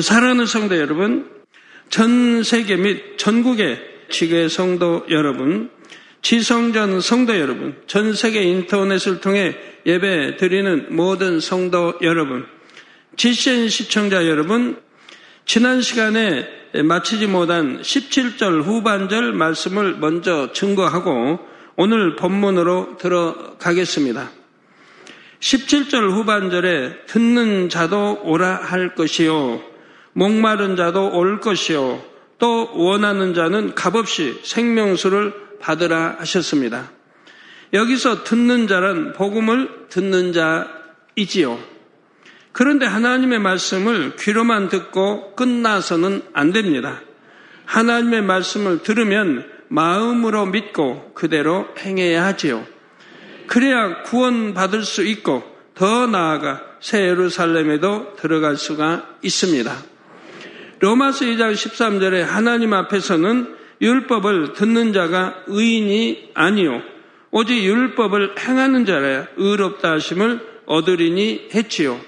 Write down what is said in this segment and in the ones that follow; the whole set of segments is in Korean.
사랑하는 성도 여러분, 전 세계 및 전국의 지교의 성도 여러분, 지성전 성도 여러분, 전 세계 인터넷을 통해 예배 드리는 모든 성도 여러분, 지신 시청자 여러분, 지난 시간에 마치지 못한 17절 후반절 말씀을 먼저 증거하고 오늘 본문으로 들어가겠습니다. 17절 후반절에 듣는 자도 오라 할 것이요. 목마른 자도 올 것이요. 또 원하는 자는 값없이 생명수를 받으라 하셨습니다. 여기서 듣는 자란 복음을 듣는 자이지요. 그런데 하나님의 말씀을 귀로만 듣고 끝나서는 안 됩니다. 하나님의 말씀을 들으면 마음으로 믿고 그대로 행해야 하지요. 그래야 구원받을 수 있고 더 나아가 새 예루살렘에도 들어갈 수가 있습니다. 로마서 2장 13절에 하나님 앞에서는 율법을 듣는 자가 의인이 아니요 오직 율법을 행하는 자라 의롭다 하심을 얻으리니 했지요.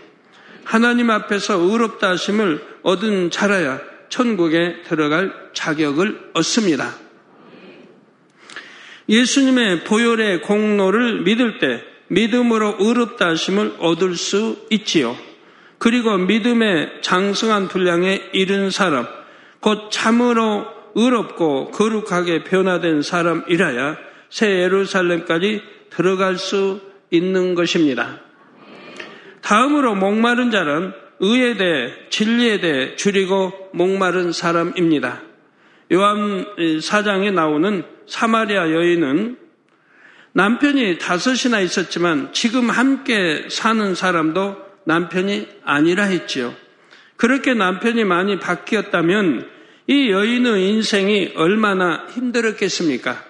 하나님 앞에서 의롭다 하심을 얻은 자라야 천국에 들어갈 자격을 얻습니다. 예수님의 보혈의 공로를 믿을 때 믿음으로 의롭다 하심을 얻을 수 있지요. 그리고 믿음의 장성한 분량에 이른 사람, 곧 참으로 의롭고 거룩하게 변화된 사람이라야 새 예루살렘까지 들어갈 수 있는 것입니다. 다음으로 목마른 자는 의에 대해 진리에 대해 줄이고 목마른 사람입니다. 요한 사장에 나오는 사마리아 여인은 남편이 다섯이나 있었지만 지금 함께 사는 사람도 남편이 아니라 했지요. 그렇게 남편이 많이 바뀌었다면 이 여인의 인생이 얼마나 힘들었겠습니까?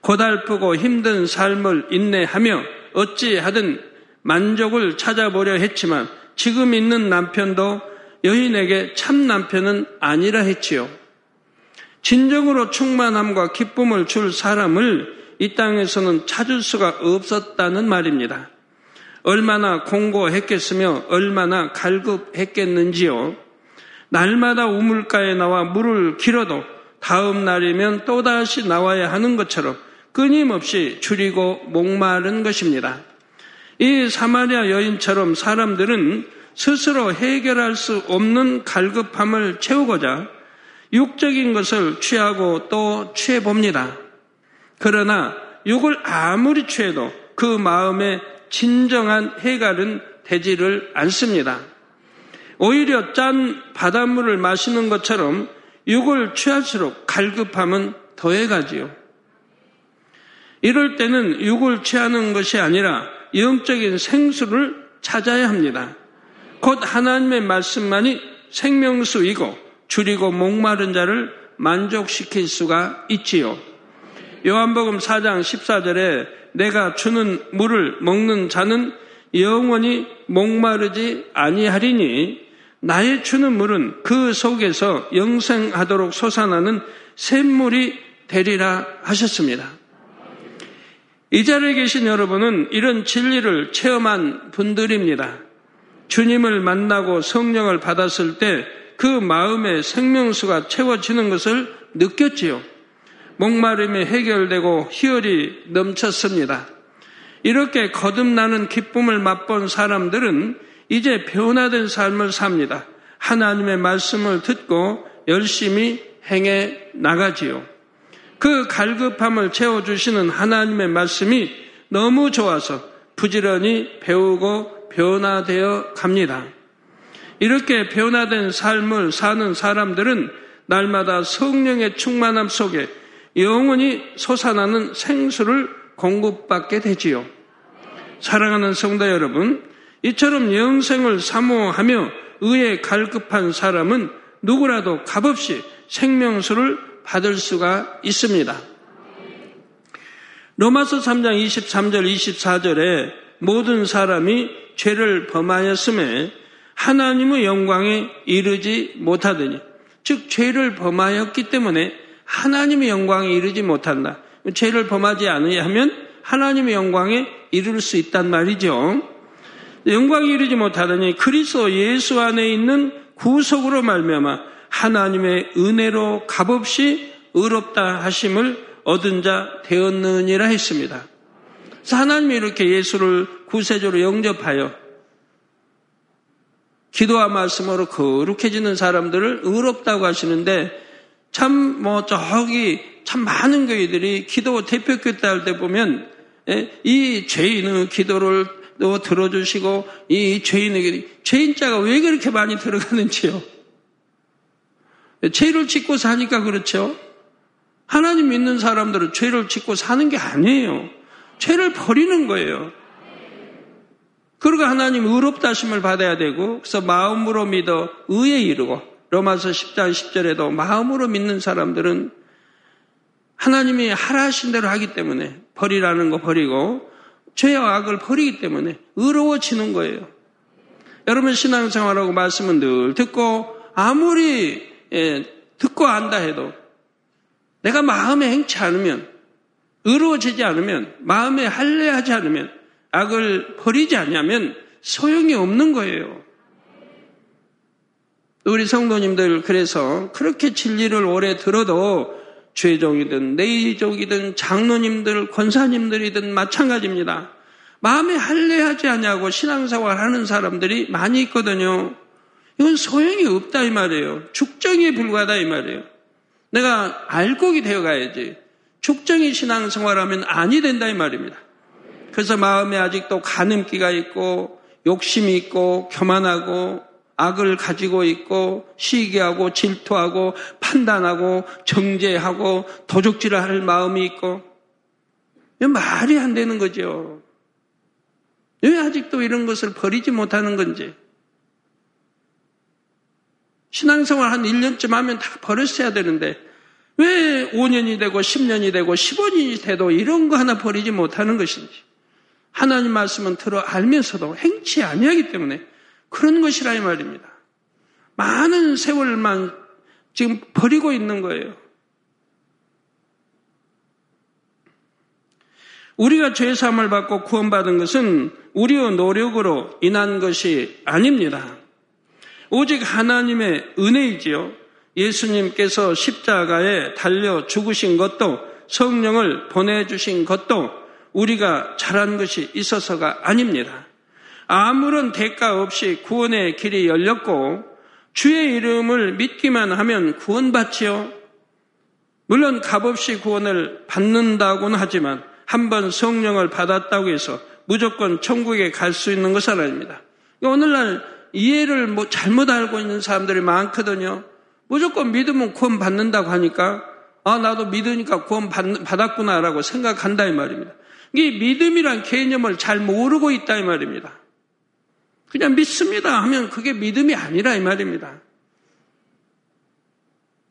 고달프고 힘든 삶을 인내하며 어찌하든 만족을 찾아보려 했지만 지금 있는 남편도 여인에게 참 남편은 아니라 했지요. 진정으로 충만함과 기쁨을 줄 사람을 이 땅에서는 찾을 수가 없었다는 말입니다. 얼마나 공고했겠으며 얼마나 갈급했겠는지요. 날마다 우물가에 나와 물을 길어도 다음 날이면 또다시 나와야 하는 것처럼 끊임없이 줄이고 목마른 것입니다. 이 사마리아 여인처럼 사람들은 스스로 해결할 수 없는 갈급함을 채우고자 육적인 것을 취하고 또 취해봅니다. 그러나 육을 아무리 취해도 그 마음에 진정한 해갈은 되지를 않습니다. 오히려 짠 바닷물을 마시는 것처럼 육을 취할수록 갈급함은 더해가지요. 이럴 때는 육을 취하는 것이 아니라 영적인 생수를 찾아야 합니다. 곧 하나님의 말씀만이 생명수이고 줄이고 목마른 자를 만족시킬 수가 있지요. 요한복음 4장 14절에 내가 주는 물을 먹는 자는 영원히 목마르지 아니하리니 나의 주는 물은 그 속에서 영생하도록 솟아나는 샘물이 되리라 하셨습니다. 이 자리에 계신 여러분은 이런 진리를 체험한 분들입니다. 주님을 만나고 성령을 받았을 때 그 마음의 생명수가 채워지는 것을 느꼈지요. 목마름이 해결되고 희열이 넘쳤습니다. 이렇게 거듭나는 기쁨을 맛본 사람들은 이제 변화된 삶을 삽니다. 하나님의 말씀을 듣고 열심히 행해 나가지요. 그 갈급함을 채워주시는 하나님의 말씀이 너무 좋아서 부지런히 배우고 변화되어 갑니다. 이렇게 변화된 삶을 사는 사람들은 날마다 성령의 충만함 속에 영원히 솟아나는 생수를 공급받게 되지요. 사랑하는 성도 여러분, 이처럼 영생을 사모하며 의에 갈급한 사람은 누구라도 값없이 생명수를 받을 수가 있습니다. 로마서 3장 23절 24절에 모든 사람이 죄를 범하였음에 하나님의 영광에 이르지 못하더니 즉 죄를 범하였기 때문에 하나님의 영광에 이르지 못한다. 죄를 범하지 않으면 하나님의 영광에 이룰 수 있단 말이죠. 영광에 이르지 못하더니 그리스도 예수 안에 있는 구속으로 말미암아 하나님의 은혜로 값없이 의롭다 하심을 얻은 자 되었느니라 했습니다. 그래서 하나님이 이렇게 예수를 구세주로 영접하여 기도와 말씀으로 거룩해지는 사람들을 의롭다고 하시는데 참 뭐 저기 참 많은 교회들이 기도 대표교 때할때 보면 예, 이 죄인의 기도를 들어주시고 이 죄인에게 죄인자가 왜 그렇게 많이 들어가는지요. 죄를 짓고 사니까 그렇죠. 하나님 믿는 사람들은 죄를 짓고 사는 게 아니에요. 죄를 버리는 거예요. 그러고 하나님 의롭다심을 받아야 되고 그래서 마음으로 믿어 의에 이르고 로마서 10장 10절에도 마음으로 믿는 사람들은 하나님이 하라 하신 대로 하기 때문에 버리라는 거 버리고 죄와 악을 버리기 때문에 의로워지는 거예요. 여러분 신앙생활하고 말씀은 늘 듣고 아무리 예, 듣고 안다 해도 내가 마음에 행치 않으면 의로워지지 않으면 마음에 할례하지 않으면 악을 버리지 않냐면 소용이 없는 거예요. 우리 성도님들 그래서 그렇게 진리를 오래 들어도 죄종이든 내의족이든 장로님들 권사님들이든 마찬가지입니다. 마음에 할례하지 않냐고 신앙생활 하는 사람들이 많이 있거든요. 이건 소용이 없다 이 말이에요. 죽정에 불과하다 이 말이에요. 내가 알곡이 되어 가야지. 죽정이 신앙생활하면 아니 된다 이 말입니다. 그래서 마음에 아직도 가늠기가 있고 욕심이 있고 교만하고 악을 가지고 있고 시기하고 질투하고 판단하고 정죄하고 도적질을 할 마음이 있고 말이 안 되는 거죠. 왜 아직도 이런 것을 버리지 못하는 건지. 신앙생활 한 1년쯤 하면 다 버렸어야 되는데 왜 5년이 되고 10년이 되고 15년이 돼도 이런 거 하나 버리지 못하는 것인지. 하나님 말씀은 들어 알면서도 행치 아니하기 때문에 그런 것이라 이 말입니다. 많은 세월만 지금 버리고 있는 거예요. 우리가 죄 사함을 받고 구원받은 것은 우리의 노력으로 인한 것이 아닙니다. 오직 하나님의 은혜이지요. 예수님께서 십자가에 달려 죽으신 것도 성령을 보내주신 것도 우리가 잘한 것이 있어서가 아닙니다. 아무런 대가 없이 구원의 길이 열렸고 주의 이름을 믿기만 하면 구원받지요. 물론 값없이 구원을 받는다고는 하지만 한 번 성령을 받았다고 해서 무조건 천국에 갈 수 있는 것은 아닙니다. 오늘날 이해를 뭐 잘못 알고 있는 사람들이 많거든요. 무조건 믿으면 구원 받는다고 하니까 아 나도 믿으니까 구원 받, 받았구나라고 생각한다 이 말입니다. 이 믿음이란 개념을 잘 모르고 있다 이 말입니다. 그냥 믿습니다 하면 그게 믿음이 아니라 이 말입니다.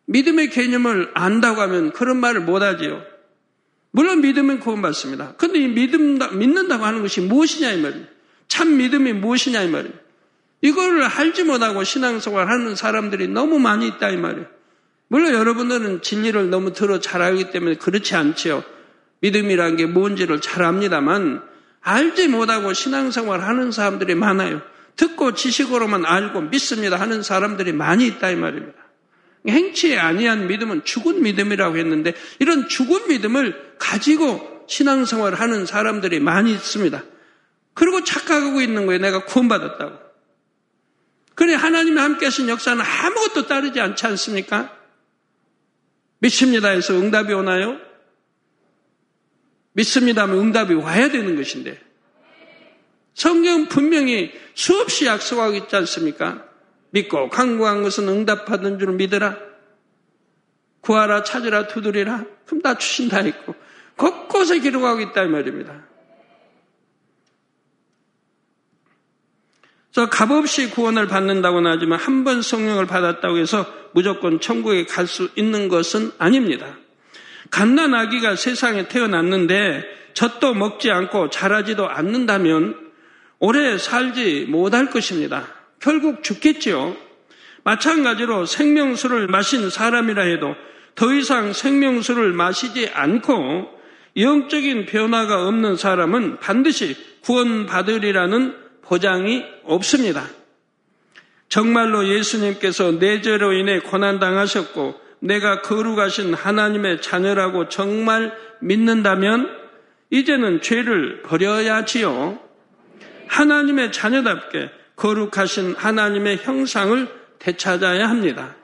믿음의 개념을 안다고 하면 그런 말을 못 하지요. 물론 믿으면 구원받습니다. 근데 이 믿음, 믿는다고 하는 것이 무엇이냐 이 말입니다. 참 믿음이 무엇이냐 이 말입니다. 이걸 알지 못하고 신앙생활 하는 사람들이 너무 많이 있다 이 말이에요. 물론 여러분들은 진리를 너무 들어 잘 알기 때문에 그렇지 않지요. 믿음이란 게 뭔지를 잘 압니다만 알지 못하고 신앙생활 하는 사람들이 많아요. 듣고 지식으로만 알고 믿습니다 하는 사람들이 많이 있다 이 말입니다. 행치에 아니한 믿음은 죽은 믿음이라고 했는데 이런 죽은 믿음을 가지고 신앙생활 하는 사람들이 많이 있습니다. 그리고 착각하고 있는 거예요. 내가 구원받았다고. 그래 하나님이 함께 하신 역사는 아무것도 따르지 않지 않습니까? 믿습니다 해서 응답이 오나요? 믿습니다 하면 응답이 와야 되는 것인데 성경 분명히 수없이 약속하고 있지 않습니까? 믿고 강구한 것은 응답받은 줄 믿으라. 구하라 찾으라 두드리라. 그럼 다 주신다 했고 곳곳에 기록하고 있다 이 말입니다. 그래서 값없이 구원을 받는다고는 하지만 한 번 성령을 받았다고 해서 무조건 천국에 갈 수 있는 것은 아닙니다. 갓난 아기가 세상에 태어났는데 젖도 먹지 않고 자라지도 않는다면 오래 살지 못할 것입니다. 결국 죽겠지요. 마찬가지로 생명수를 마신 사람이라 해도 더 이상 생명수를 마시지 않고 영적인 변화가 없는 사람은 반드시 구원받으리라는 보장이 없습니다. 정말로 예수님께서 내 죄로 인해 고난당하셨고 내가 거룩하신 하나님의 자녀라고 정말 믿는다면 이제는 죄를 버려야 지요. 하나님의 자녀답게 거룩하신 하나님의 형상을 되찾아야 합니다.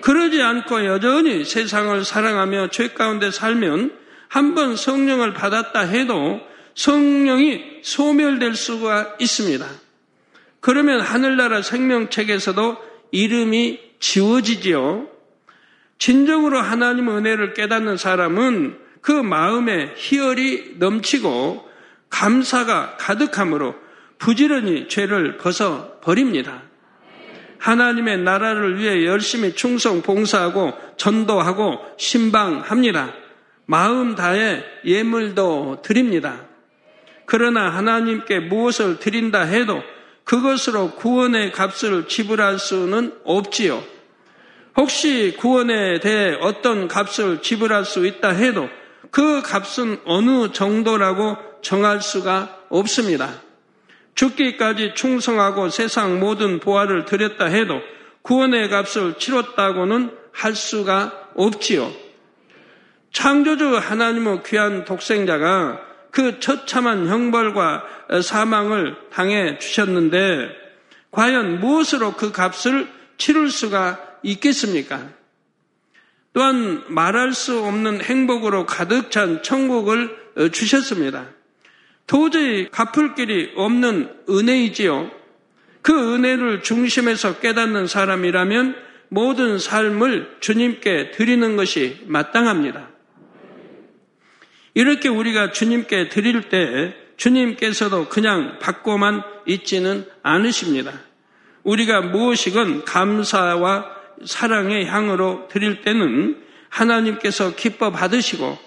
그러지 않고 여전히 세상을 사랑하며 죄 가운데 살면 한번 성령을 받았다 해도 성령이 소멸될 수가 있습니다. 그러면 하늘나라 생명책에서도 이름이 지워지지요. 진정으로 하나님 은혜를 깨닫는 사람은 그 마음에 희열이 넘치고 감사가 가득함으로 부지런히 죄를 벗어 버립니다. 하나님의 나라를 위해 열심히 충성 봉사하고 전도하고 신방합니다. 마음 다해 예물도 드립니다. 그러나 하나님께 무엇을 드린다 해도 그것으로 구원의 값을 지불할 수는 없지요. 혹시 구원에 대해 어떤 값을 지불할 수 있다 해도 그 값은 어느 정도라고 정할 수가 없습니다. 죽기까지 충성하고 세상 모든 보화를 드렸다 해도 구원의 값을 치렀다고는 할 수가 없지요. 창조주 하나님의 귀한 독생자가 그 처참한 형벌과 사망을 당해 주셨는데 과연 무엇으로 그 값을 치를 수가 있겠습니까? 또한 말할 수 없는 행복으로 가득 찬 천국을 주셨습니다. 도저히 갚을 길이 없는 은혜이지요. 그 은혜를 중심에서 깨닫는 사람이라면 모든 삶을 주님께 드리는 것이 마땅합니다. 이렇게 우리가 주님께 드릴 때 주님께서도 그냥 받고만 있지는 않으십니다. 우리가 무엇이건 감사와 사랑의 향으로 드릴 때는 하나님께서 기뻐 받으시고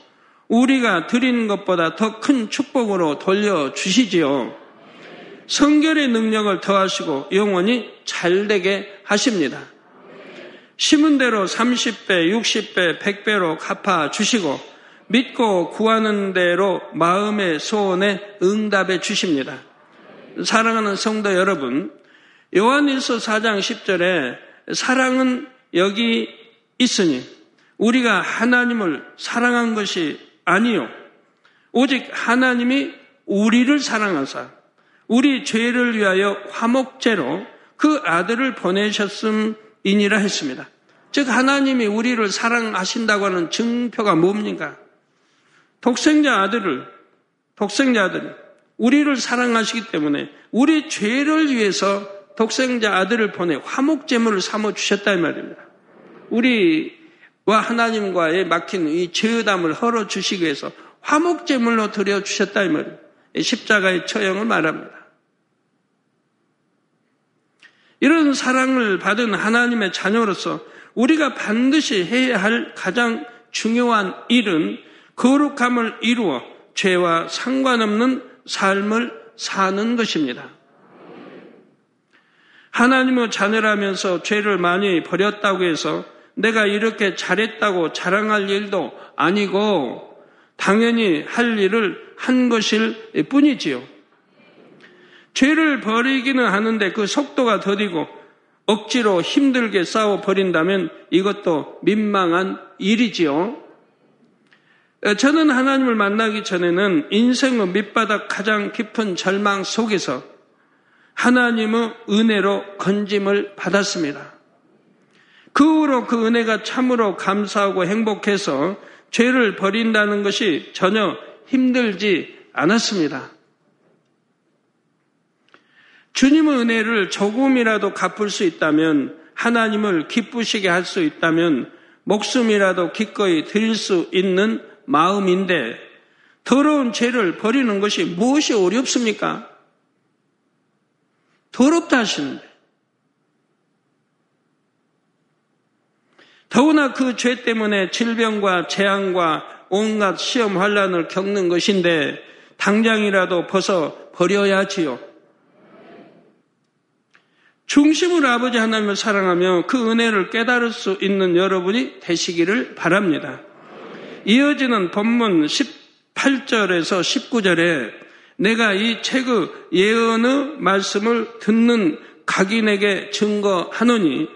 우리가 드리는 것보다 더 큰 축복으로 돌려주시지요. 성결의 능력을 더하시고 영원히 잘되게 하십니다. 심은 대로 30배, 60배, 100배로 갚아주시고 믿고 구하는 대로 마음의 소원에 응답해 주십니다. 사랑하는 성도 여러분, 요한일서 4장 10절에 사랑은 여기 있으니 우리가 하나님을 사랑한 것이 아니요. 오직 하나님이 우리를 사랑하사 우리 죄를 위하여 화목제로 그 아들을 보내셨음이니라 했습니다. 즉 하나님이 우리를 사랑하신다고 하는 증표가 뭡니까? 독생자 아들을, 독생자 아들, 우리를 사랑하시기 때문에 우리 죄를 위해서 독생자 아들을 보내 화목제물을 삼아 주셨다 이 말입니다. 우리와 하나님과의 막힌 이 죄담을 헐어 주시기 위해서 화목제물로 드려 주셨다 이 말입니다. 십자가의 처형을 말합니다. 이런 사랑을 받은 하나님의 자녀로서 우리가 반드시 해야 할 가장 중요한 일은 거룩함을 이루어 죄와 상관없는 삶을 사는 것입니다. 하나님의 자녀라면서 죄를 많이 버렸다고 해서 내가 이렇게 잘했다고 자랑할 일도 아니고 당연히 할 일을 한 것일 뿐이지요. 죄를 버리기는 하는데 그 속도가 더디고 억지로 힘들게 싸워 버린다면 이것도 민망한 일이지요. 어, 저는 하나님을 만나기 전에는 인생의 밑바닥 가장 깊은 절망 속에서 하나님의 은혜로 건짐을 받았습니다. 그 후로 그 은혜가 참으로 감사하고 행복해서 죄를 버린다는 것이 전혀 힘들지 않았습니다. 주님의 은혜를 조금이라도 갚을 수 있다면 하나님을 기쁘시게 할 수 있다면 목숨이라도 기꺼이 드릴 수 있는 마음인데 더러운 죄를 버리는 것이 무엇이 어렵습니까? 더럽다 하시는데. 더구나 그 죄 때문에 질병과 재앙과 온갖 시험 환란을 겪는 것인데 당장이라도 벗어 버려야지요. 중심으로 아버지 하나님을 사랑하며 그 은혜를 깨달을 수 있는 여러분이 되시기를 바랍니다. 이어지는 본문 18절에서 19절에 내가 이 책의 예언의 말씀을 듣는 각인에게 증거하노니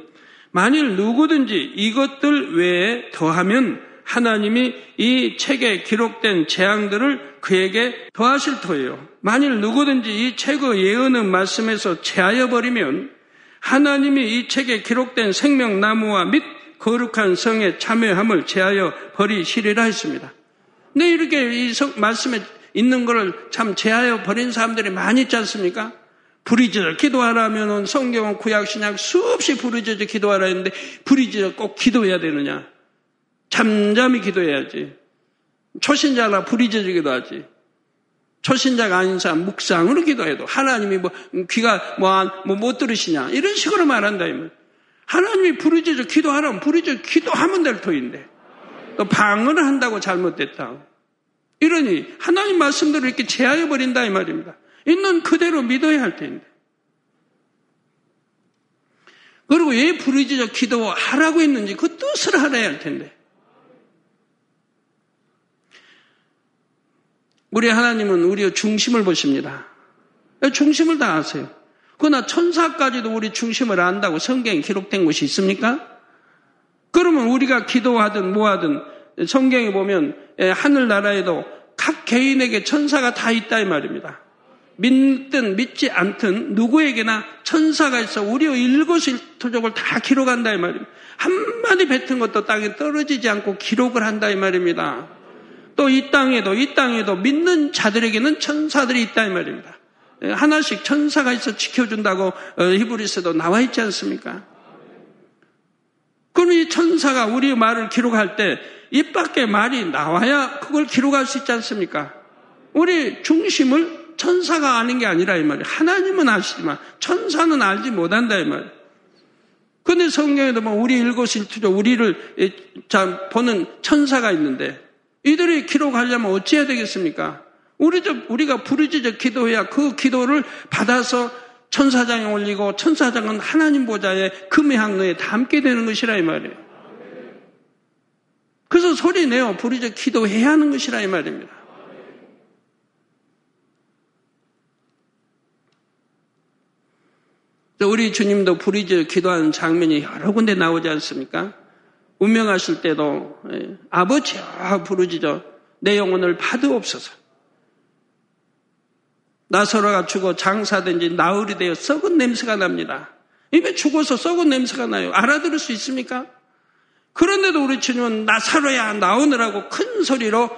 만일 누구든지 이것들 외에 더하면 하나님이 이 책에 기록된 재앙들을 그에게 더하실 터예요. 만일 누구든지 이 책의 예언의 말씀에서 제하여 버리면 하나님이 이 책에 기록된 생명나무와 및 거룩한 성에 참여함을 제하여 버리시리라 했습니다. 근데 이렇게 이 성, 말씀에 있는 것을 참 제하여 버린 사람들이 많이 있지 않습니까? 부리짖어 기도하라면은 성경은 구약 신약 수없이 부리짖어 기도하라 했는데 부리짖어 꼭 기도해야 되느냐? 잠잠히 기도해야지. 초신자나 부리짖어 기도하지. 초신자가 아닌 사람 묵상으로 기도해도 하나님이 뭐 귀가 뭐못 뭐 들으시냐 이런 식으로 말한다 이말. 하나님이 부르짖어 기도하라면 부르짖어 기도하면 될 터인데 또 방언을 한다고 잘못됐다. 이러니 하나님 말씀대로 이렇게 제하여 버린다 이 말입니다. 있는 그대로 믿어야 할 텐데. 그리고 왜 부르짖어 기도하라고 했는지 그 뜻을 알아야 할 텐데. 우리 하나님은 우리의 중심을 보십니다. 중심을 다 아세요. 그러나 천사까지도 우리 중심을 안다고 성경에 기록된 것이 있습니까? 그러면 우리가 기도하든 뭐하든 성경에 보면 하늘나라에도 각 개인에게 천사가 다 있다 이 말입니다. 믿든 믿지 않든 누구에게나 천사가 있어 우리의 일거실토족을 다 기록한다 이 말입니다. 한마디 뱉은 것도 땅에 떨어지지 않고 기록을 한다 이 말입니다. 또 이 땅에도 이 땅에도 믿는 자들에게는 천사들이 있다 이 말입니다. 하나씩 천사가 있어 지켜준다고 어, 히브리스도 나와 있지 않습니까? 천사가 우리 말을 기록할 때 입 밖에 말이 나와야 그걸 기록할 수 있지 않습니까? 우리 중심을 천사가 아는 게 아니라 이 말이에요. 하나님은 아시지만 천사는 알지 못한다 이 말이에요. 근데 성경에도 뭐 우리 일거실투조 우리를 보는 천사가 있는데 이들이 기록하려면 어찌해야 되겠습니까? 우리도, 우리가 부르짖어 기도해야 그 기도를 받아서 천사장에 올리고 천사장은 하나님 보좌에 금의 항로에 담게 되는 것이라 이 말이에요. 그래서 소리 내어 부르짖어 기도해야 하는 것이라 이 말입니다. 우리 주님도 부르짖어 기도하는 장면이 여러 군데 나오지 않습니까? 운명하실 때도 예, 아버지여 부르짖어 내 영혼을 받으옵소서. 나서로가 죽어 장사된 지 나흘이 되어 썩은 냄새가 납니다. 입에 죽어서 썩은 냄새가 나요. 알아들을 수 있습니까? 그런데도 우리 주님은 나사로야 나오느라고 큰 소리로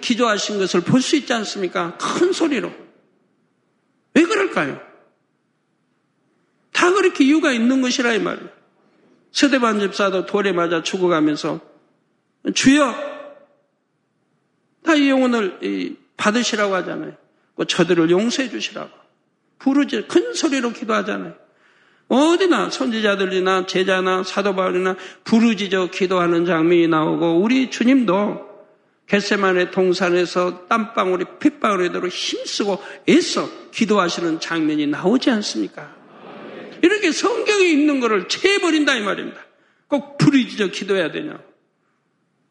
기도하신 것을 볼 수 있지 않습니까? 큰 소리로. 왜 그럴까요? 다 그렇게 이유가 있는 것이라 이 말이에요. 서대반 집사도 돌에 맞아 죽어가면서 주여 다 이 영혼을 받으시라고 하잖아요. 그 저들을 용서해 주시라고 부르지 큰 소리로 기도하잖아요. 어디나 선지자들이나 제자나 사도 바울이나 부르짖어 기도하는 장면이 나오고 우리 주님도 겟세만의 동산에서 땀방울이 핏방울이 되도록 힘쓰고 애써 기도하시는 장면이 나오지 않습니까? 이렇게 성경에 있는 것을 채버린다 이 말입니다. 꼭 부르짖어 기도해야 되냐?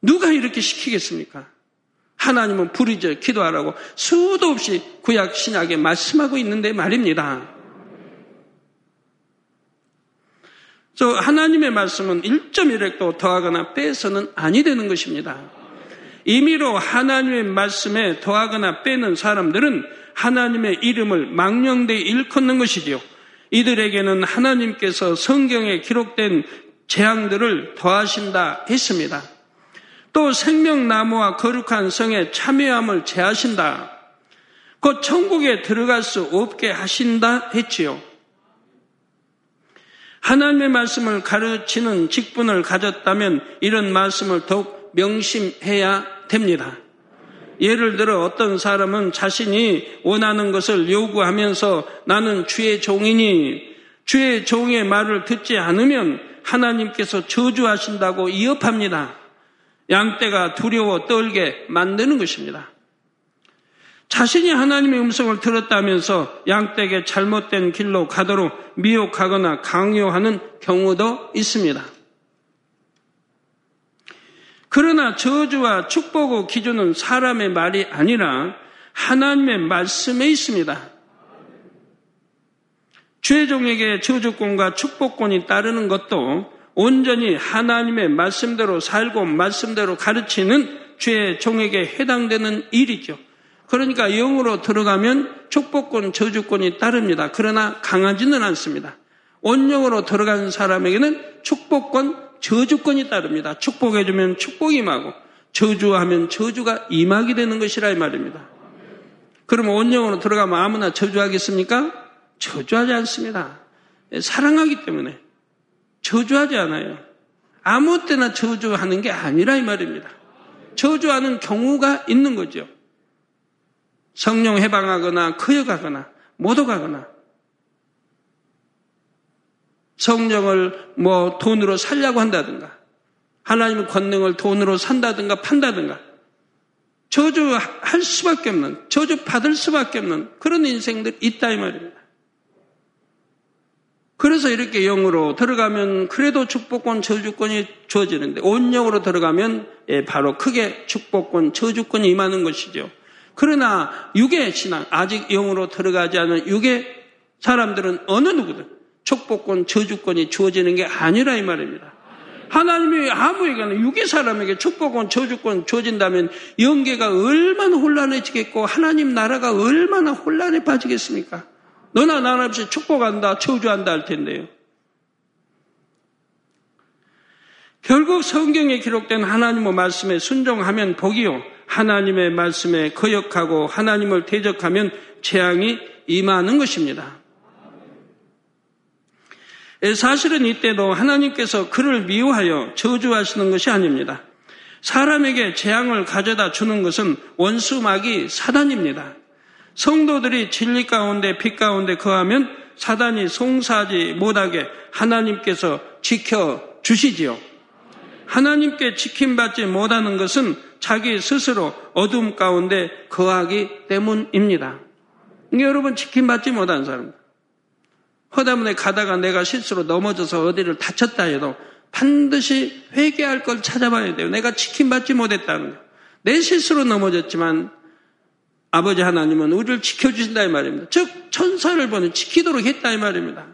누가 이렇게 시키겠습니까? 하나님은 부르짖어 기도하라고 수도 없이 구약 신약에 말씀하고 있는데 말입니다. 저 하나님의 말씀은 1.1획도 더하거나 빼서는 아니 되는 것입니다. 임의로 하나님의 말씀에 더하거나 빼는 사람들은 하나님의 이름을 망령되이 일컫는 것이지요. 이들에게는 하나님께서 성경에 기록된 재앙들을 더하신다 했습니다. 또 생명나무와 거룩한 성에 참여함을 제하신다. 곧 천국에 들어갈 수 없게 하신다 했지요. 하나님의 말씀을 가르치는 직분을 가졌다면 이런 말씀을 더욱 명심해야 됩니다. 예를 들어 어떤 사람은 자신이 원하는 것을 요구하면서 나는 주의 종이니 주의 종의 말을 듣지 않으면 하나님께서 저주하신다고 이업합니다. 양떼가 두려워 떨게 만드는 것입니다. 자신이 하나님의 음성을 들었다면서 양떼에게 잘못된 길로 가도록 미혹하거나 강요하는 경우도 있습니다. 그러나 저주와 축복의 기준은 사람의 말이 아니라 하나님의 말씀에 있습니다. 죄종에게 저주권과 축복권이 따르는 것도 온전히 하나님의 말씀대로 살고 말씀대로 가르치는 죄 종에게 해당되는 일이죠. 그러니까 영으로 들어가면 축복권, 저주권이 따릅니다. 그러나 강하지는 않습니다. 온영으로 들어간 사람에게는 축복권, 저주권이 따릅니다. 축복해주면 축복이 임하고 저주하면 저주가 임하게 되는 것이라 이 말입니다. 그러면 온영으로 들어가면 아무나 저주하겠습니까? 저주하지 않습니다. 사랑하기 때문에 저주하지 않아요. 아무 때나 저주하는 게 아니라 이 말입니다. 저주하는 경우가 있는 거죠. 성령 해방하거나 커여가거나 못어가거나 성령을 뭐 돈으로 살려고 한다든가 하나님의 권능을 돈으로 산다든가 판다든가 저주할 수밖에 없는 저주 받을 수밖에 없는 그런 인생들 있다 이 말입니다. 그래서 이렇게 영으로 들어가면 그래도 축복권, 저주권이 주어지는데 온 영으로 들어가면 예, 바로 크게 축복권, 저주권이 임하는 것이죠. 그러나 육의 신앙, 아직 영으로 들어가지 않은 육의 사람들은 어느 누구든 축복권, 저주권이 주어지는 게 아니라 이 말입니다. 하나님이 아무에게나 육의 사람에게 축복권, 저주권 주어진다면 영계가 얼마나 혼란해지겠고 하나님 나라가 얼마나 혼란에 빠지겠습니까? 너나 나나 없이 축복한다, 저주한다 할 텐데요. 결국 성경에 기록된 하나님의 말씀에 순종하면 복이요. 하나님의 말씀에 거역하고 하나님을 대적하면 재앙이 임하는 것입니다. 사실은 이때도 하나님께서 그를 미워하여 저주하시는 것이 아닙니다. 사람에게 재앙을 가져다 주는 것은 원수막이 사단입니다. 성도들이 진리 가운데 빛 가운데 거하면 사단이 송사하지 못하게 하나님께서 지켜 주시지요. 하나님께 지킴받지 못하는 것은 자기 스스로 어둠 가운데 거하기 때문입니다. 여러분 지킴받지 못한 사람. 허다문에 가다가 내가 실수로 넘어져서 어디를 다쳤다 해도 반드시 회개할 걸 찾아봐야 돼요. 내가 지킴받지 못했다는 거. 내 실수로 넘어졌지만 아버지 하나님은 우리를 지켜주신다 이 말입니다. 즉 천사를 보는 지키도록 했다 이 말입니다.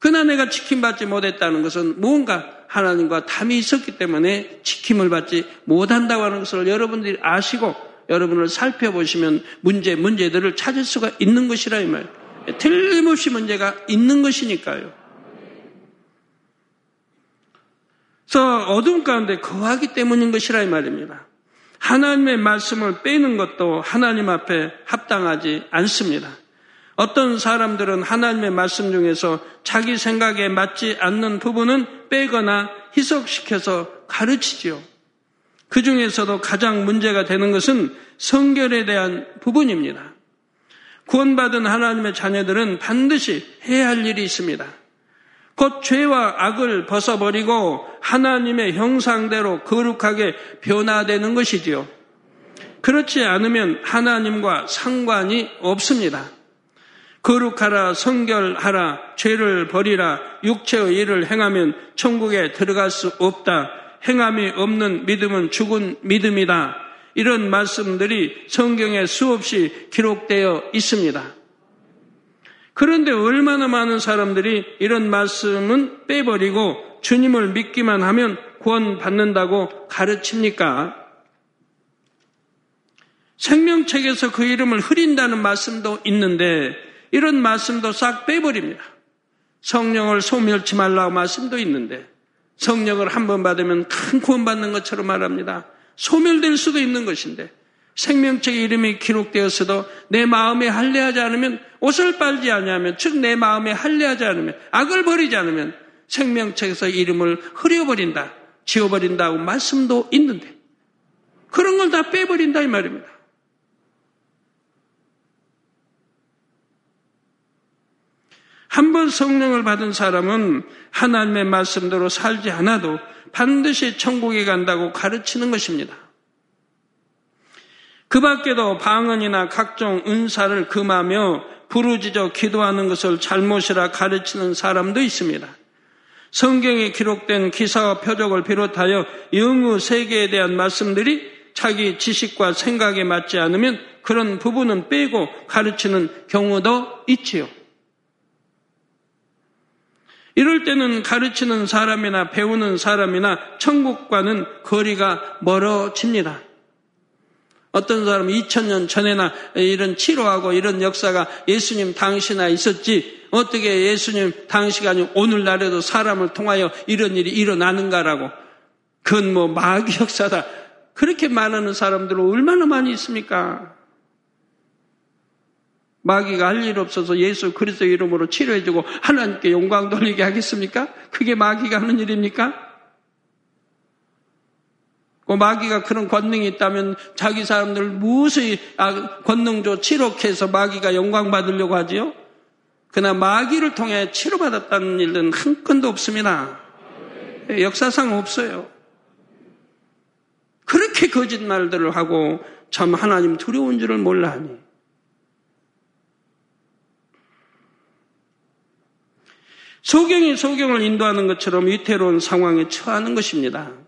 그러나 내가 지킴받지 못했다는 것은 무언가 하나님과 담이 있었기 때문에 지킴을 받지 못한다고 하는 것을 여러분들이 아시고 여러분을 살펴보시면 문제, 문제들을 찾을 수가 있는 것이라 이 말. 틀림없이 문제가 있는 것이니까요. 그래서 어둠 가운데 거하기 때문인 것이라 이 말입니다. 하나님의 말씀을 빼는 것도 하나님 앞에 합당하지 않습니다. 어떤 사람들은 하나님의 말씀 중에서 자기 생각에 맞지 않는 부분은 빼거나 희석시켜서 가르치지요. 그 중에서도 가장 문제가 되는 것은 성결에 대한 부분입니다. 구원받은 하나님의 자녀들은 반드시 해야 할 일이 있습니다. 곧 죄와 악을 벗어버리고 하나님의 형상대로 거룩하게 변화되는 것이지요. 그렇지 않으면 하나님과 상관이 없습니다. 거룩하라, 성결하라, 죄를 버리라, 육체의 일을 행하면 천국에 들어갈 수 없다. 행함이 없는 믿음은 죽은 믿음이다. 이런 말씀들이 성경에 수없이 기록되어 있습니다. 그런데 얼마나 많은 사람들이 이런 말씀은 빼버리고 주님을 믿기만 하면 구원 받는다고 가르칩니까? 생명책에서 그 이름을 흐린다는 말씀도 있는데 이런 말씀도 싹 빼버립니다. 성령을 소멸치 말라고 말씀도 있는데 성령을 한 번 받으면 큰 구원 받는 것처럼 말합니다. 소멸될 수도 있는 것인데 생명책의 이름이 기록되었어도 내 마음에 할례하지 않으면 옷을 빨지 않으면 즉 내 마음에 할례하지 않으면 악을 버리지 않으면 생명책에서 이름을 흐려버린다 지워버린다고 말씀도 있는데 그런 걸 다 빼버린다 이 말입니다. 한 번 성령을 받은 사람은 하나님의 말씀대로 살지 않아도 반드시 천국에 간다고 가르치는 것입니다. 그 밖에도 방언이나 각종 은사를 금하며 부르짖어 기도하는 것을 잘못이라 가르치는 사람도 있습니다. 성경에 기록된 기사와 표적을 비롯하여 영의 세계에 대한 말씀들이 자기 지식과 생각에 맞지 않으면 그런 부분은 빼고 가르치는 경우도 있지요. 이럴 때는 가르치는 사람이나 배우는 사람이나 천국과는 거리가 멀어집니다. 어떤 사람은 2000년 전에나 이런 치료하고 이런 역사가 예수님 당시나 있었지 어떻게 예수님 당시가 아니고 오늘날에도 사람을 통하여 이런 일이 일어나는가라고 그건 뭐 마귀 역사다 그렇게 말하는 사람들은 얼마나 많이 있습니까? 마귀가 할 일 없어서 예수 그리스도 이름으로 치료해주고 하나님께 영광 돌리게 하겠습니까? 그게 마귀가 하는 일입니까? 그 마귀가 그런 권능이 있다면 자기 사람들 무수히 아, 권능조 치료해서 마귀가 영광 받으려고 하지요? 그러나 마귀를 통해 치료받았다는 일은 한 건도 없습니다. 역사상 없어요. 그렇게 거짓말들을 하고 참 하나님 두려운 줄을 몰라 하니. 소경이 소경을 인도하는 것처럼 위태로운 상황에 처하는 것입니다.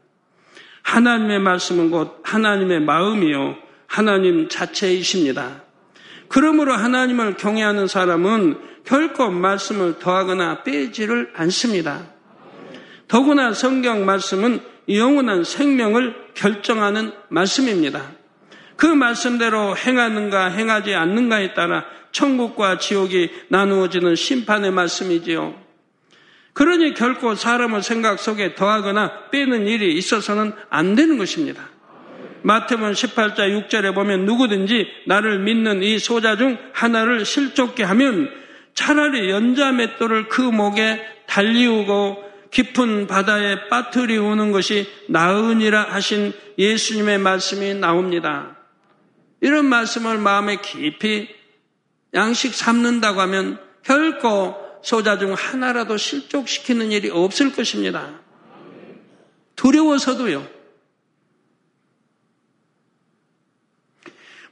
하나님의 말씀은 곧 하나님의 마음이요. 하나님 자체이십니다. 그러므로 하나님을 경외하는 사람은 결코 말씀을 더하거나 빼지를 않습니다. 더구나 성경 말씀은 영원한 생명을 결정하는 말씀입니다. 그 말씀대로 행하는가 행하지 않는가에 따라 천국과 지옥이 나누어지는 심판의 말씀이지요. 그러니 결코 사람의 생각 속에 더하거나 빼는 일이 있어서는 안 되는 것입니다. 마태복음 18자 6절에 보면 누구든지 나를 믿는 이 소자 중 하나를 실족게 하면 차라리 연자 맷돌을 그 목에 달리우고 깊은 바다에 빠뜨리우는 것이 나으니라 하신 예수님의 말씀이 나옵니다. 이런 말씀을 마음에 깊이 양식 삼는다고 하면 결코 소자 중 하나라도 실족시키는 일이 없을 것입니다. 두려워서도요.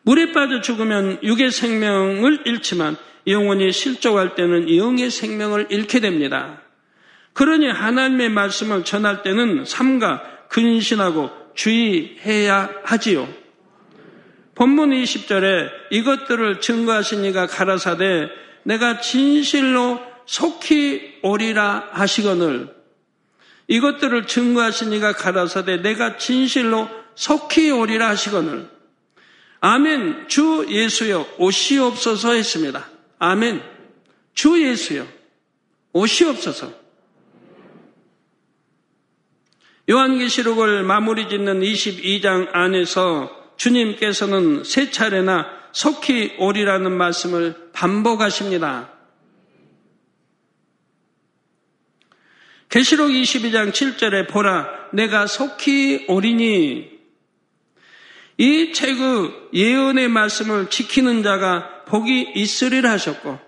물에 빠져 죽으면 육의 생명을 잃지만 영혼이 실족할 때는 영의 생명을 잃게 됩니다. 그러니 하나님의 말씀을 전할 때는 삼가 근신하고 주의해야 하지요. 본문 20절에 이것들을 증거하신 이가 가라사대 내가 진실로 속히 오리라 하시거늘. 이것들을 증거하시니가 가라사대 내가 진실로 속히 오리라 하시거늘. 아멘. 주 예수여 오시옵소서 했습니다. 아멘. 주 예수여 오시옵소서. 요한계시록을 마무리 짓는 22장 안에서 주님께서는 세 차례나 속히 오리라는 말씀을 반복하십니다. 계시록 22장 7절에 보라 내가 속히 오리니 이 책의 예언의 말씀을 지키는 자가 복이 있으리라 하셨고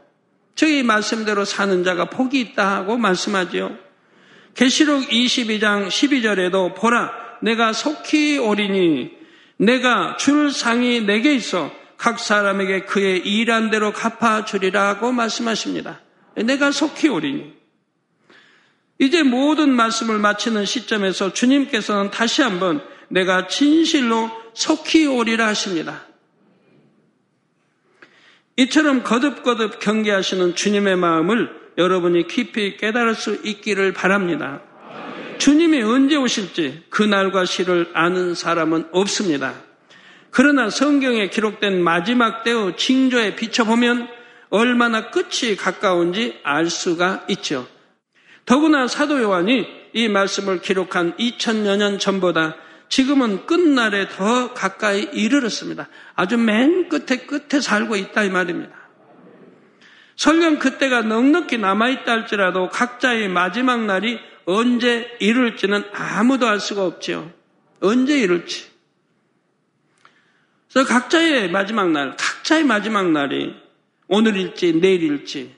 저희 말씀대로 사는 자가 복이 있다 하고 말씀하지요. 계시록 22장 12절에도 보라 내가 속히 오리니 내가 줄 상이 내게 있어 각 사람에게 그의 일한 대로 갚아 주리라고 말씀하십니다. 내가 속히 오리니 이제 모든 말씀을 마치는 시점에서 주님께서는 다시 한번 내가 진실로 속히 오리라 하십니다. 이처럼 거듭거듭 경계하시는 주님의 마음을 여러분이 깊이 깨달을 수 있기를 바랍니다. 주님이 언제 오실지 그 날과 시를 아는 사람은 없습니다. 그러나 성경에 기록된 마지막 때의 징조에 비춰보면 얼마나 끝이 가까운지 알 수가 있죠. 더구나 사도 요한이 이 말씀을 기록한 2000여 년 전보다 지금은 끝날에 더 가까이 이르렀습니다. 아주 맨 끝에 끝에 살고 있다 이 말입니다. 설령 그때가 넉넉히 남아있다 할지라도 각자의 마지막 날이 언제 이룰지는 아무도 알 수가 없지요. 언제 이룰지. 그래서 각자의 마지막 날, 각자의 마지막 날이 오늘일지 내일일지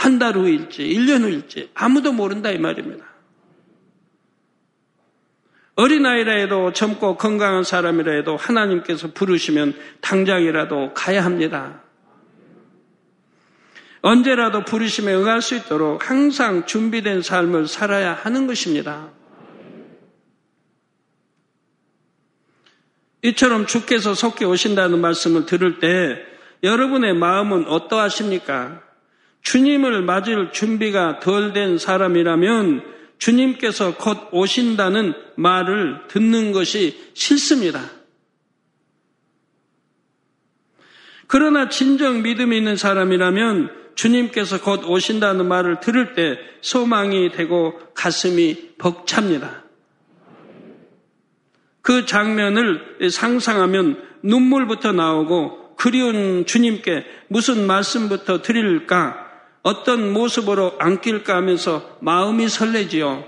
한 달 후일지, 1년 후일지 아무도 모른다 이 말입니다. 어린아이라 해도 젊고 건강한 사람이라 해도 하나님께서 부르시면 당장이라도 가야 합니다. 언제라도 부르심에 응할 수 있도록 항상 준비된 삶을 살아야 하는 것입니다. 이처럼 주께서 속히 오신다는 말씀을 들을 때 여러분의 마음은 어떠하십니까? 주님을 맞을 준비가 덜 된 사람이라면 주님께서 곧 오신다는 말을 듣는 것이 싫습니다. 그러나 진정 믿음이 있는 사람이라면 주님께서 곧 오신다는 말을 들을 때 소망이 되고 가슴이 벅찹니다. 그 장면을 상상하면 눈물부터 나오고 그리운 주님께 무슨 말씀부터 드릴까 어떤 모습으로 안길까 하면서 마음이 설레지요.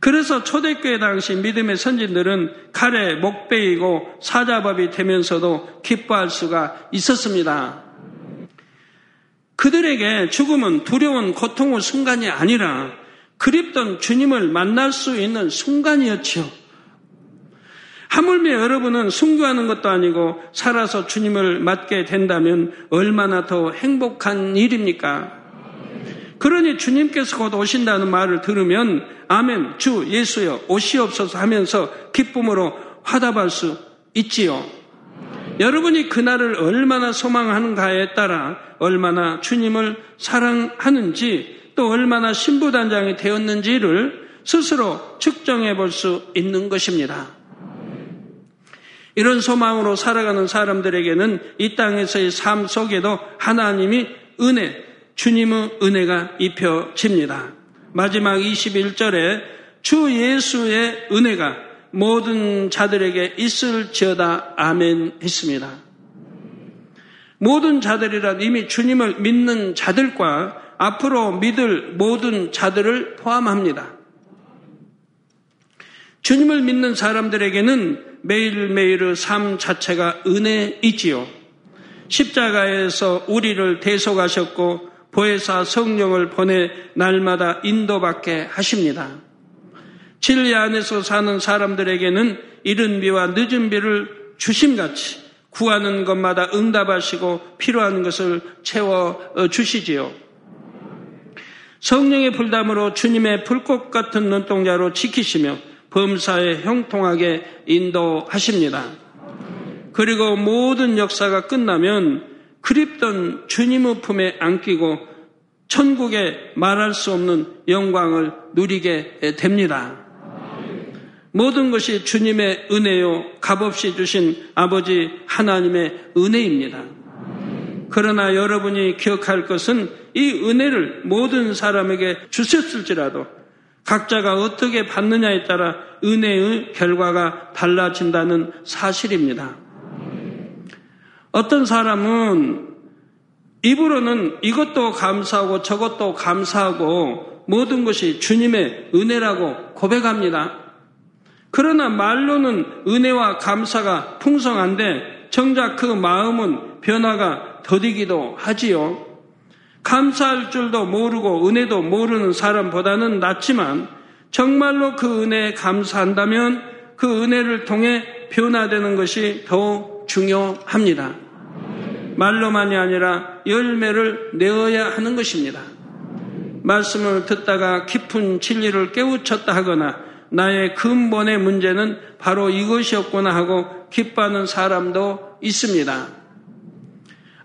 그래서 초대교회 당시 믿음의 선진들은 칼에 목 베이고 사자밥이 되면서도 기뻐할 수가 있었습니다. 그들에게 죽음은 두려운 고통의 순간이 아니라 그립던 주님을 만날 수 있는 순간이었지요. 하물며 여러분은 순교하는 것도 아니고 살아서 주님을 맞게 된다면 얼마나 더 행복한 일입니까? 그러니 주님께서 곧 오신다는 말을 들으면 아멘 주 예수여 오시옵소서 하면서 기쁨으로 화답할 수 있지요. 여러분이 그날을 얼마나 소망하는가에 따라 얼마나 주님을 사랑하는지 또 얼마나 신부단장이 되었는지를 스스로 측정해 볼 수 있는 것입니다. 이런 소망으로 살아가는 사람들에게는 이 땅에서의 삶 속에도 하나님이 은혜, 주님의 은혜가 입혀집니다. 마지막 21절에 주 예수의 은혜가 모든 자들에게 있을지어다 아멘 했습니다. 모든 자들이란 이미 주님을 믿는 자들과 앞으로 믿을 모든 자들을 포함합니다. 주님을 믿는 사람들에게는 매일매일의 삶 자체가 은혜이지요. 십자가에서 우리를 대속하셨고 보혜사 성령을 보내 날마다 인도받게 하십니다. 진리 안에서 사는 사람들에게는 이른 비와 늦은 비를 주심같이 구하는 것마다 응답하시고 필요한 것을 채워 주시지요. 성령의 불담으로 주님의 불꽃 같은 눈동자로 지키시며 범사에 형통하게 인도하십니다. 그리고 모든 역사가 끝나면 그립던 주님의 품에 안기고 천국에 말할 수 없는 영광을 누리게 됩니다. 모든 것이 주님의 은혜요, 값없이 주신 아버지 하나님의 은혜입니다. 그러나 여러분이 기억할 것은 이 은혜를 모든 사람에게 주셨을지라도 각자가 어떻게 받느냐에 따라 은혜의 결과가 달라진다는 사실입니다. 어떤 사람은 입으로는 이것도 감사하고 저것도 감사하고 모든 것이 주님의 은혜라고 고백합니다. 그러나 말로는 은혜와 감사가 풍성한데 정작 그 마음은 변화가 더디기도 하지요. 감사할 줄도 모르고 은혜도 모르는 사람보다는 낫지만 정말로 그 은혜에 감사한다면 그 은혜를 통해 변화되는 것이 더욱 중요합니다. 말로만이 아니라 열매를 내어야 하는 것입니다. 말씀을 듣다가 깊은 진리를 깨우쳤다 하거나 나의 근본의 문제는 바로 이것이었구나 하고 기뻐하는 사람도 있습니다.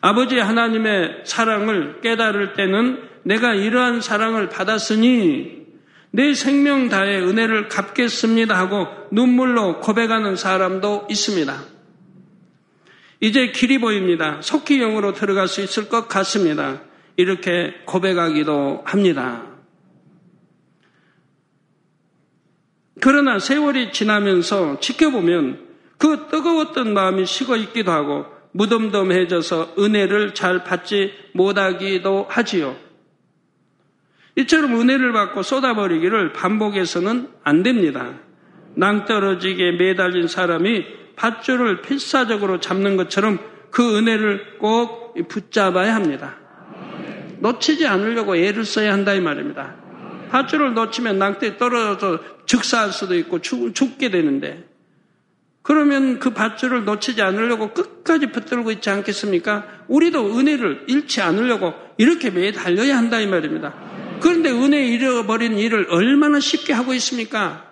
아버지 하나님의 사랑을 깨달을 때는 내가 이러한 사랑을 받았으니 내 생명 다해 은혜를 갚겠습니다 하고 눈물로 고백하는 사람도 있습니다. 이제 길이 보입니다. 속히 영으로 들어갈 수 있을 것 같습니다. 이렇게 고백하기도 합니다. 그러나 세월이 지나면서 지켜보면 그 뜨거웠던 마음이 식어 있기도 하고 무덤덤해져서 은혜를 잘 받지 못하기도 하지요. 이처럼 은혜를 받고 쏟아버리기를 반복해서는 안 됩니다. 낭떠러지게 매달린 사람이 밧줄을 필사적으로 잡는 것처럼 그 은혜를 꼭 붙잡아야 합니다. 놓치지 않으려고 애를 써야 한다 이 말입니다. 밧줄을 놓치면 낭떠에 떨어져서 즉사할 수도 있고 죽, 게 되는데 그러면 그 밧줄을 놓치지 않으려고 끝까지 붙들고 있지 않겠습니까? 우리도 은혜를 잃지 않으려고 이렇게 매달려야 한다 이 말입니다. 그런데 은혜 잃어버린 일을 얼마나 쉽게 하고 있습니까?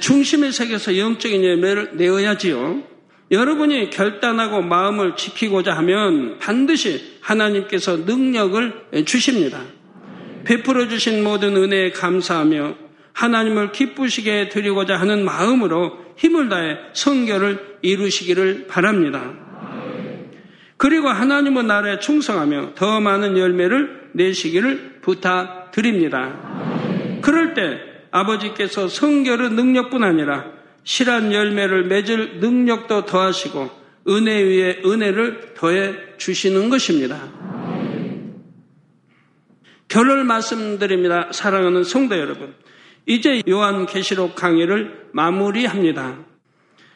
중심의 세계에서 영적인 예배를 내어야지요. 여러분이 결단하고 마음을 지키고자 하면 반드시 하나님께서 능력을 주십니다. 베풀어 주신 모든 은혜에 감사하며 하나님을 기쁘시게 드리고자 하는 마음으로 힘을 다해 성결을 이루시기를 바랍니다. 그리고 하나님의 나라에 충성하며 더 많은 열매를 내시기를 부탁드립니다. 그럴 때 아버지께서 성결의 능력뿐 아니라 실한 열매를 맺을 능력도 더하시고 은혜 위에 은혜를 더해 주시는 것입니다. 결론을 말씀드립니다. 사랑하는 성도 여러분. 이제 요한 계시록 강의를 마무리합니다.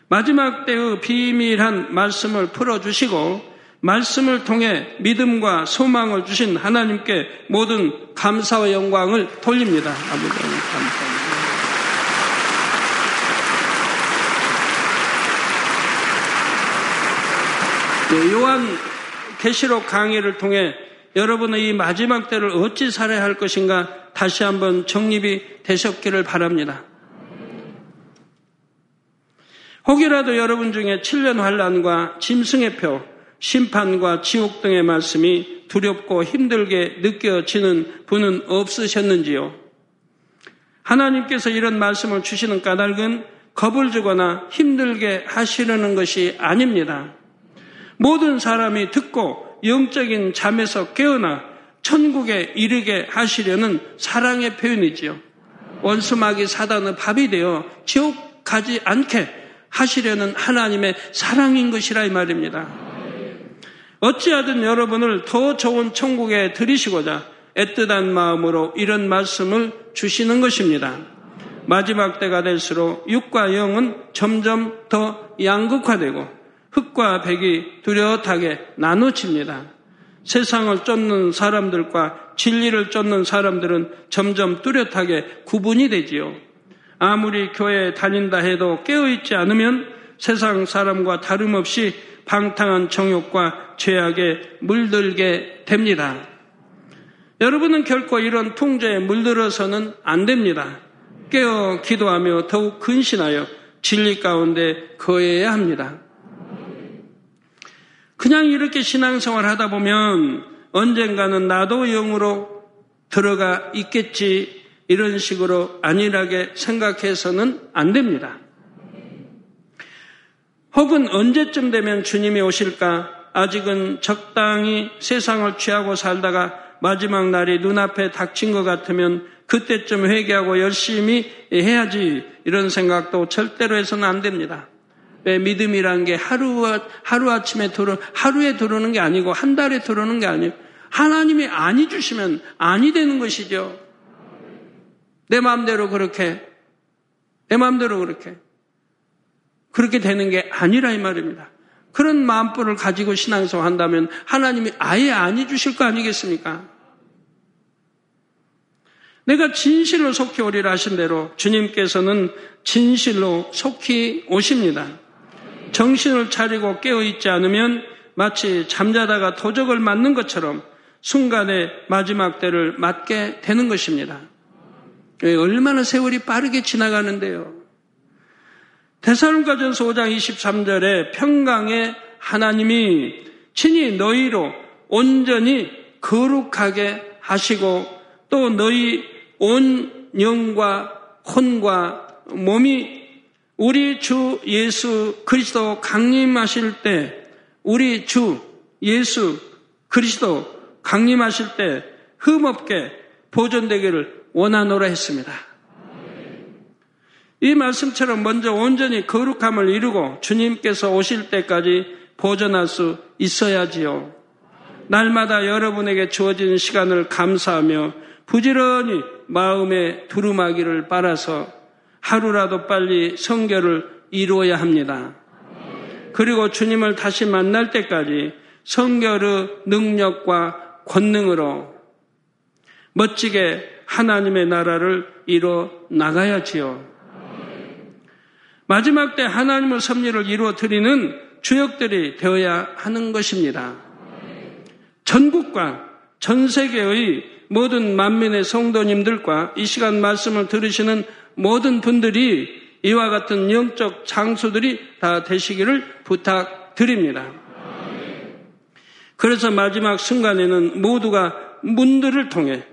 마지막 때의 비밀한 말씀을 풀어주시고 말씀을 통해 믿음과 소망을 주신 하나님께 모든 감사와 영광을 돌립니다. 아버지 감사합니다. 네, 요한 계시록 강의를 통해 여러분의 이 마지막 때를 어찌 살아야 할 것인가 다시 한번 정립이 되셨기를 바랍니다. 혹이라도 여러분 중에 7년 환란과 짐승의 표, 심판과 지옥 등의 말씀이 두렵고 힘들게 느껴지는 분은 없으셨는지요? 하나님께서 이런 말씀을 주시는 까닭은 겁을 주거나 힘들게 하시려는 것이 아닙니다. 모든 사람이 듣고 영적인 잠에서 깨어나 천국에 이르게 하시려는 사랑의 표현이지요. 원수마귀 사단의 밥이 되어 지옥 가지 않게 하시려는 하나님의 사랑인 것이라 이 말입니다. 어찌하든 여러분을 더 좋은 천국에 들이시고자 애틋한 마음으로 이런 말씀을 주시는 것입니다. 마지막 때가 될수록 육과 영은 점점 더 양극화되고 흑과 백이 뚜렷하게 나누칩니다. 세상을 쫓는 사람들과 진리를 쫓는 사람들은 점점 뚜렷하게 구분이 되지요. 아무리 교회에 다닌다 해도 깨어있지 않으면 세상 사람과 다름없이 방탕한 정욕과 죄악에 물들게 됩니다. 여러분은 결코 이런 통제에 물들어서는 안 됩니다. 깨어 기도하며 더욱 근신하여 진리 가운데 거해야 합니다. 그냥 이렇게 신앙생활 하다 보면 언젠가는 나도 영으로 들어가 있겠지 이런 식으로 안일하게 생각해서는 안 됩니다. 혹은 언제쯤 되면 주님이 오실까 아직은 적당히 세상을 취하고 살다가 마지막 날이 눈앞에 닥친 것 같으면 그때쯤 회개하고 열심히 해야지 이런 생각도 절대로 해서는 안 됩니다. 믿음이란 게 하루, 하루아침에 들어, 하루에 들어오는 게 아니고 한 달에 들어오는 게 아니에요. 하나님이 아니 주시면 아니 되는 것이죠. 내 마음대로 그렇게, 내 마음대로 그렇게. 그렇게 되는 게 아니라 이 말입니다. 그런 마음법을 가지고 신앙생활 한다면 하나님이 아예 아니 주실 거 아니겠습니까? 내가 진실로 속히 오리라 하신 대로 주님께서는 진실로 속히 오십니다. 정신을 차리고 깨어있지 않으면 마치 잠자다가 도적을 맞는 것처럼 순간에 마지막 때를 맞게 되는 것입니다. 얼마나 세월이 빠르게 지나가는데요. 대사론가전서 5장 23절에 평강의 하나님이 친히 너희로 온전히 거룩하게 하시고 또 너희 온 영과 혼과 몸이 우리 주 예수 그리스도 강림하실 때, 우리 주 예수 그리스도 강림하실 때 흠없게 보존되기를 원하노라 했습니다. 이 말씀처럼 먼저 온전히 거룩함을 이루고 주님께서 오실 때까지 보존할 수 있어야지요. 날마다 여러분에게 주어진 시간을 감사하며 부지런히 마음의 두루마기를 빨아서 하루라도 빨리 성결을 이루어야 합니다. 그리고 주님을 다시 만날 때까지 성결의 능력과 권능으로 멋지게 하나님의 나라를 이루어 나가야지요. 마지막 때 하나님의 섭리를 이루어 드리는 주역들이 되어야 하는 것입니다. 전국과 전 세계의 모든 만민의 성도님들과 이 시간 말씀을 들으시는 모든 분들이 이와 같은 영적 장소들이 다 되시기를 부탁드립니다. 그래서 마지막 순간에는 모두가 문들을 통해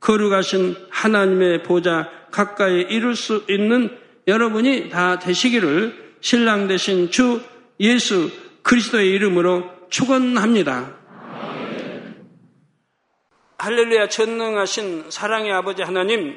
거룩하신 하나님의 보좌 가까이 이룰 수 있는 여러분이 다 되시기를 신랑 되신 주 예수 그리스도의 이름으로 축원합니다. 할렐루야 전능하신 사랑의 아버지 하나님